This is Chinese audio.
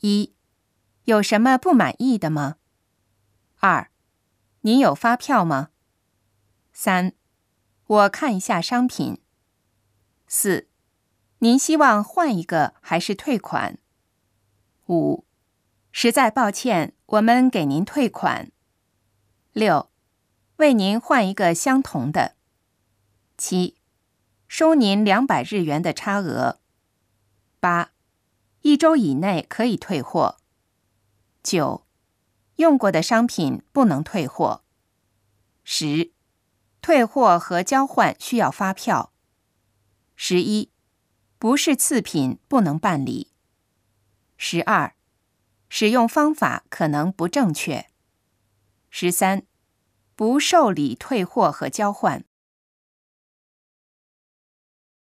一，有什么不满意的吗？二，您有发票吗？三，我看一下商品。四，您希望换一个还是退款？五，实在抱歉，我们给您退款。六，为您换一个相同的。七，收您两百日元的差额。八，一周以内可以退货。九，用过的商品不能退货。十，退货和交换需要发票。十一，不是次品不能办理。十二，使用方法可能不正确。十三，不受理退货和交换。